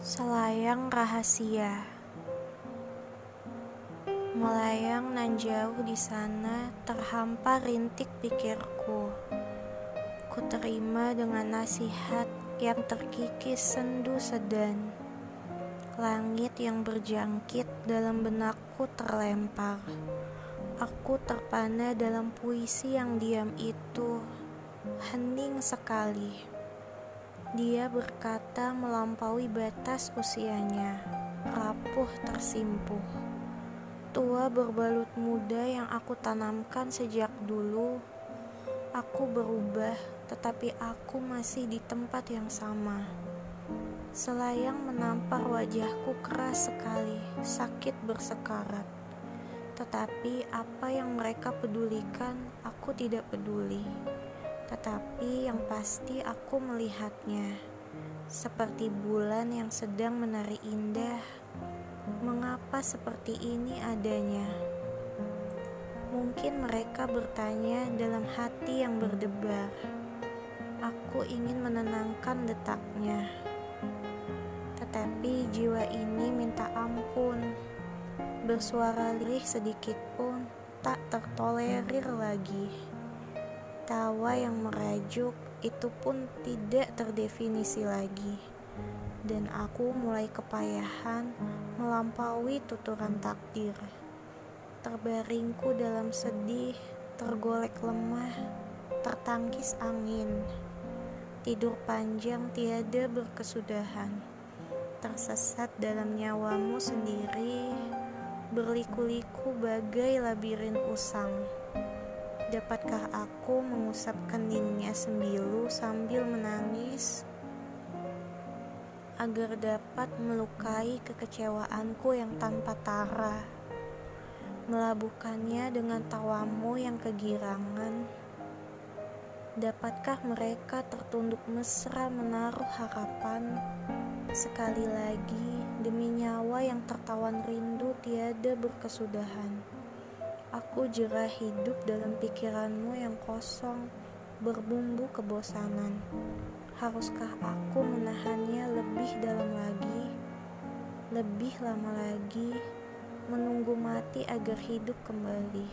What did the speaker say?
Melayang rahasia. Melayang nan jauh di sana terhampar rintik pikirku. Ku terima dengan nasihat yang terkikis sendu sedan. Langit yang berjangkit dalam benakku terlempar. Aku terpana dalam puisi yang diam itu. Hening sekali dia berkata melampaui batas usianya, rapuh tersimpuh. Tua berbalut muda yang aku tanamkan sejak dulu. Aku berubah, tetapi aku masih di tempat yang sama. Selayang menampar wajahku keras sekali, sakit bersekarat. Tetapi apa yang mereka pedulikan, aku tidak peduli. Tetapi yang pasti aku melihatnya seperti bulan yang sedang menari indah. Mengapa seperti ini adanya? Mungkin mereka bertanya dalam hati yang berdebar. Aku ingin menenangkan detaknya. Tetapi jiwa ini minta ampun. Bersuara lirih sedikit pun tak tertolerir lagi. Tawa yang merajuk itu pun tidak terdefinisi lagi. Dan aku mulai kepayahan melampaui tuturan takdir. Terbaringku dalam sedih, tergolek lemah, tertangkis angin. Tidur panjang tiada berkesudahan. Tersesat dalam nyawamu sendiri, berliku-liku bagai labirin usang. Dapatkah aku mengusap keningnya sembilu sambil menangis agar dapat melukai kekecewaanku yang tanpa tara, melabuhkannya dengan tawamu yang kegirangan? Dapatkah mereka tertunduk mesra menaruh harapan sekali lagi demi nyawa yang tertawan rindu tiada berkesudahan? Aku jerah hidup dalam pikiranmu yang kosong, berbumbu kebosanan. Haruskah aku menahannya lebih dalam lagi, lebih lama lagi, menunggu mati agar hidup kembali?